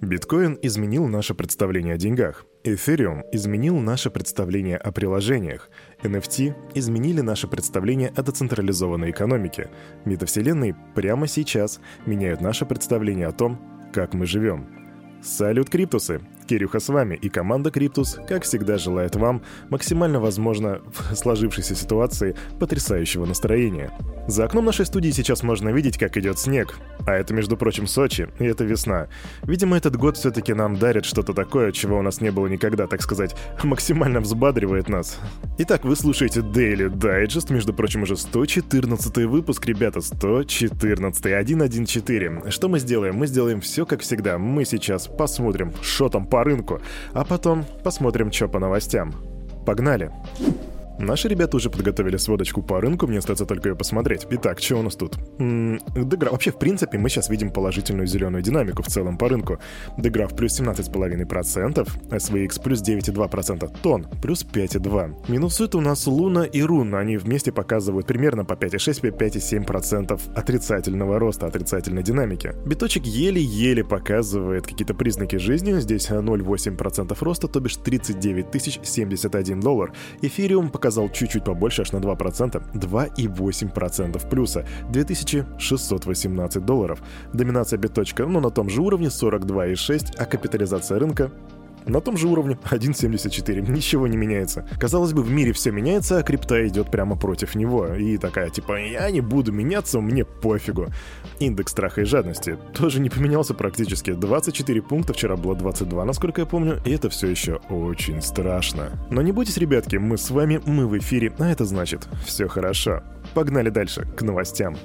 Биткоин изменил наше представление о деньгах. Эфириум изменил наше представление о приложениях. NFT изменили наше представление о децентрализованной экономике. Метавселенные прямо сейчас меняют наше представление о том, как мы живем. Салют, Криптусы! Кирюха с вами, и команда Криптус, как всегда, желает вам максимально возможно в сложившейся ситуации потрясающего настроения. За окном нашей студии сейчас можно видеть, как идет снег. А это, между прочим, Сочи, и это весна. Видимо, этот год все-таки нам дарит что-то такое, чего у нас не было никогда, так сказать, максимально взбадривает нас. Итак, вы слушаете Daily Digest, между прочим, уже 114 выпуск, ребята, 114 114. Что мы сделаем? Мы сделаем все как всегда. Мы сейчас посмотрим, что там по рынку, а потом посмотрим, что по новостям. Погнали! Наши ребята уже подготовили сводочку по рынку, мне остается только ее посмотреть. Итак, что у нас тут? М-м. Вообще, в принципе, мы сейчас видим положительную зеленую динамику в целом по рынку. Деграф плюс 17,5%, SVX плюс 9,2%, Тон плюс 5,2%. Минусует у нас Луна и Руна, они вместе показывают примерно по 5,6-5,7% отрицательного роста, отрицательной динамики. Биточек еле-еле показывает какие-то признаки жизни, здесь 0,8% роста, то бишь 39 тысяч 71 доллар. Эфириум показывает показал чуть-чуть побольше, аж на 2%, 2,8% плюса, 2618 долларов. Доминация битточка, ну, на том же уровне, 42,6, а капитализация рынка на том же уровне 1.74. Ничего не меняется. Казалось бы, в мире все меняется, а крипта идет прямо против него. И такая типа, я не буду меняться, мне пофигу. Индекс страха и жадности тоже не поменялся практически. 24 пункта, вчера было 22, насколько я помню, и это все еще очень страшно. Но не бойтесь, ребятки, мы с вами, мы в эфире, а это значит, все хорошо. Погнали дальше, к новостям.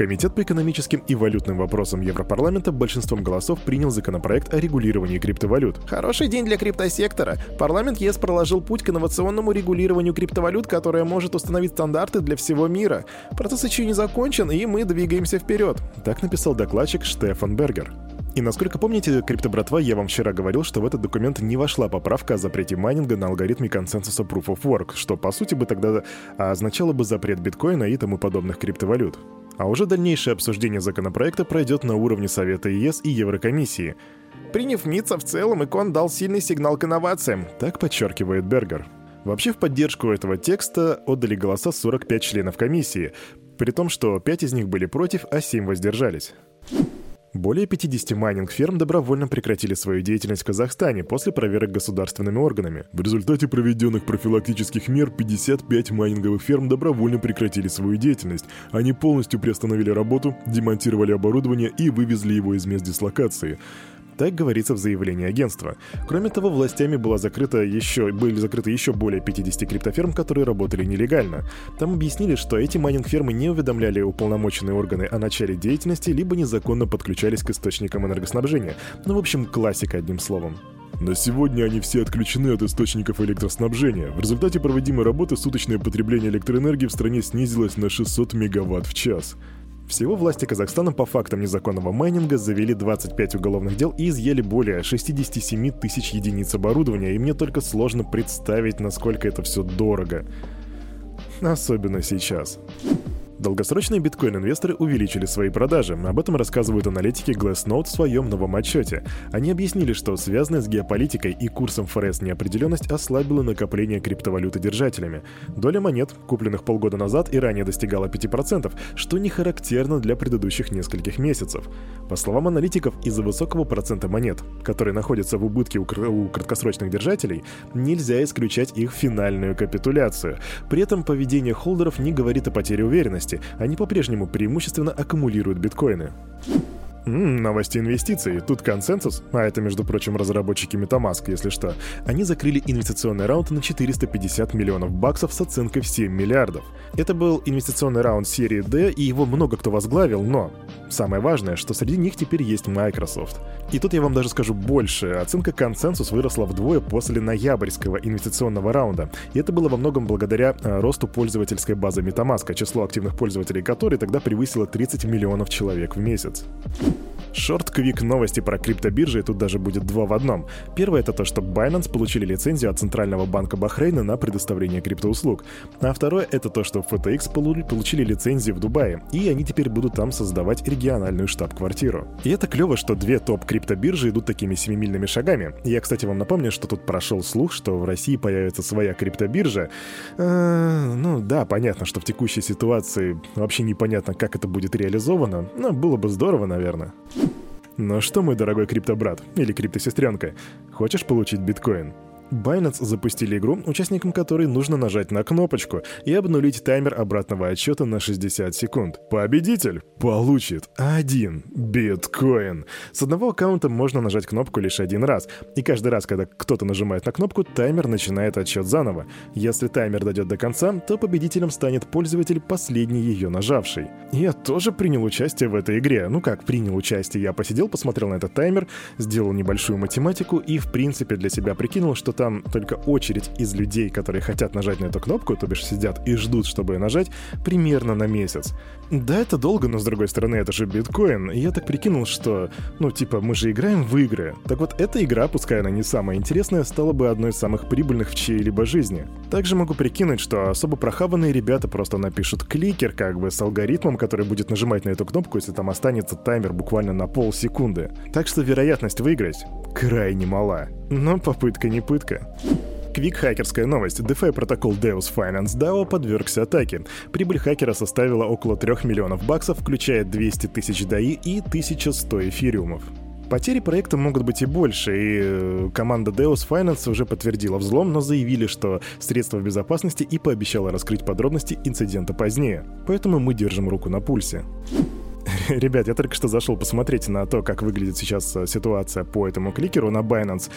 Комитет по экономическим и валютным вопросам Европарламента большинством голосов принял законопроект о регулировании криптовалют. Хороший день для криптосектора. Парламент ЕС проложил путь к инновационному регулированию криптовалют, которое может установить стандарты для всего мира. Процесс еще не закончен, и мы двигаемся вперед. Так написал докладчик Штефан Бергер. И насколько помните, криптобратва, я вам вчера говорил, что в этот документ не вошла поправка о запрете майнинга на алгоритме консенсуса Proof of Work, что по сути бы тогда означало бы запрет биткоина и тому подобных криптовалют. А уже дальнейшее обсуждение законопроекта пройдет на уровне Совета ЕС и Еврокомиссии. Приняв МИЦа в целом, ECON дал сильный сигнал к инновациям. Так подчеркивает Бергер. Вообще в поддержку этого текста отдали голоса 45 членов комиссии, при том, что 5 из них были против, а 7 воздержались. Более 50 майнинг-ферм добровольно прекратили свою деятельность в Казахстане после проверок государственными органами. В результате проведенных профилактических мер 55 майнинговых ферм добровольно прекратили свою деятельность. Они полностью приостановили работу, демонтировали оборудование и вывезли его из мест дислокации. Так говорится в заявлении агентства. Кроме того, властями была закрыта еще, были закрыты еще более 50 криптоферм, которые работали нелегально. Там объяснили, что эти майнинг-фермы не уведомляли уполномоченные органы о начале деятельности, либо незаконно подключались к источникам энергоснабжения. Ну, в общем, классика, одним словом. На сегодня они все отключены от источников электроснабжения. В результате проводимой работы суточное потребление электроэнергии в стране снизилось на 600 мегаватт в час. Всего власти Казахстана по фактам незаконного майнинга завели 25 уголовных дел и изъяли более 67 тысяч единиц оборудования, и мне только сложно представить, насколько это все дорого. Особенно сейчас. Долгосрочные биткоин-инвесторы увеличили свои продажи. Об этом рассказывают аналитики Glassnode в своем новом отчете. Они объяснили, что связанная с геополитикой и курсом ФРС неопределенность ослабила накопление криптовалюты держателями. Доля монет, купленных полгода назад и ранее достигала 5%, что не характерно для предыдущих нескольких месяцев. По словам аналитиков, из-за высокого процента монет, которые находятся в убытке у, у краткосрочных держателей, нельзя исключать их финальную капитуляцию. При этом поведение холдеров не говорит о потере уверенности, стоимости, они по-прежнему преимущественно аккумулируют биткоины. М-м, новости инвестиций. Тут консенсус, а это, между прочим, разработчики Metamask, если что. Они закрыли инвестиционный раунд на 450 миллионов баксов с оценкой в 7 миллиардов. Это был инвестиционный раунд серии D, и его много кто возглавил, но самое важное, что среди них теперь есть Microsoft. И тут я вам даже скажу больше. Оценка консенсус выросла вдвое после ноябрьского инвестиционного раунда. И это было во многом благодаря э, росту пользовательской базы Metamask, число активных пользователей которой тогда превысило 30 миллионов человек в месяц. Шорт-квик новости про криптобиржи, тут даже будет два в одном. Первое это то, что Binance получили лицензию от Центрального банка Бахрейна на предоставление криптоуслуг. А второе это то, что FTX получили лицензию в Дубае, и они теперь будут там создавать региональную штаб-квартиру. И это клево, что две топ-криптобиржи идут такими семимильными шагами. Я, кстати, вам напомню, что тут прошел слух, что в России появится своя криптобиржа. А, ну да, понятно, что в текущей ситуации вообще непонятно, как это будет реализовано, но было бы здорово, наверное. Ну что, мой дорогой криптобрат или криптосестренка, хочешь получить биткоин? Binance запустили игру, участникам которой нужно нажать на кнопочку и обнулить таймер обратного отсчета на 60 секунд. Победитель получит один биткоин. С одного аккаунта можно нажать кнопку лишь один раз, и каждый раз, когда кто-то нажимает на кнопку, таймер начинает отсчет заново. Если таймер дойдет до конца, то победителем станет пользователь, последний ее нажавший. Я тоже принял участие в этой игре. Ну как принял участие? Я посидел, посмотрел на этот таймер, сделал небольшую математику и в принципе для себя прикинул, что там только очередь из людей, которые хотят нажать на эту кнопку, то бишь сидят и ждут, чтобы нажать, примерно на месяц. Да, это долго, но с другой стороны, это же биткоин. И я так прикинул, что, ну, типа, мы же играем в игры. Так вот, эта игра, пускай она не самая интересная, стала бы одной из самых прибыльных в чьей-либо жизни. Также могу прикинуть, что особо прохаванные ребята просто напишут кликер, как бы, с алгоритмом, который будет нажимать на эту кнопку, если там останется таймер буквально на полсекунды. Так что вероятность выиграть крайне мала. Но попытка не пытка. Квик-хакерская новость. DeFi протокол Deus Finance DAO подвергся атаке. Прибыль хакера составила около 3 миллионов баксов, включая 200 тысяч DAI и 1100 эфириумов. Потери проекта могут быть и больше, и э, команда Deus Finance уже подтвердила взлом, но заявили, что средства безопасности и пообещала раскрыть подробности инцидента позднее. Поэтому мы держим руку на пульсе. Ребят, я только что зашел посмотреть на то, как выглядит сейчас э, ситуация по этому кликеру на Binance,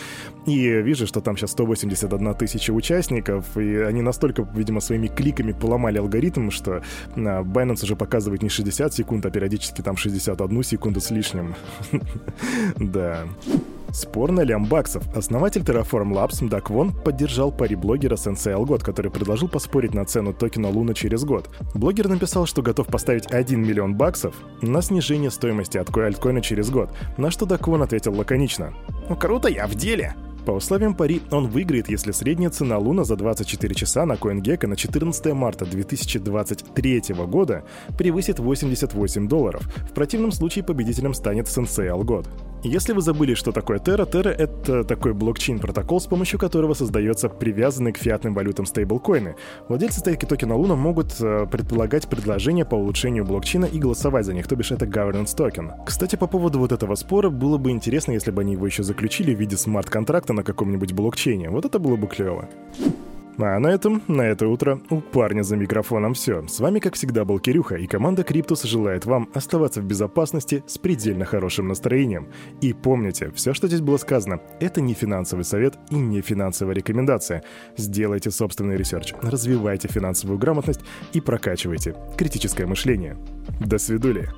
и вижу, что там сейчас 181 тысяча участников, и они настолько, видимо, своими кликами поломали алгоритм, что э, Binance уже показывает не 60 секунд, а периодически там 61 секунду с лишним. Да. Спор на лям баксов. Основатель Terraform Labs Дак Вон поддержал пари блогера Sensei Algot, который предложил поспорить на цену токена Луна через год. Блогер написал, что готов поставить 1 миллион баксов на снижение стоимости от альткоина через год, на что Дак Вон ответил лаконично. «Ну круто, я в деле!» По условиям пари он выиграет, если средняя цена Луна за 24 часа на CoinGecko на 14 марта 2023 года превысит 88 долларов. В противном случае победителем станет Sensei Algot. Если вы забыли, что такое Terra, Terra — это такой блокчейн-протокол, с помощью которого создается привязанный к фиатным валютам стейблкоины. Владельцы стейки токена Луна могут э, предполагать предложения по улучшению блокчейна и голосовать за них, то бишь это governance токен. Кстати, по поводу вот этого спора, было бы интересно, если бы они его еще заключили в виде смарт-контракта на каком-нибудь блокчейне. Вот это было бы клево. А на этом, на это утро, у парня за микрофоном все. С вами, как всегда, был Кирюха, и команда Криптус желает вам оставаться в безопасности с предельно хорошим настроением. И помните, все, что здесь было сказано, это не финансовый совет и не финансовая рекомендация. Сделайте собственный research, развивайте финансовую грамотность и прокачивайте критическое мышление. До свидули!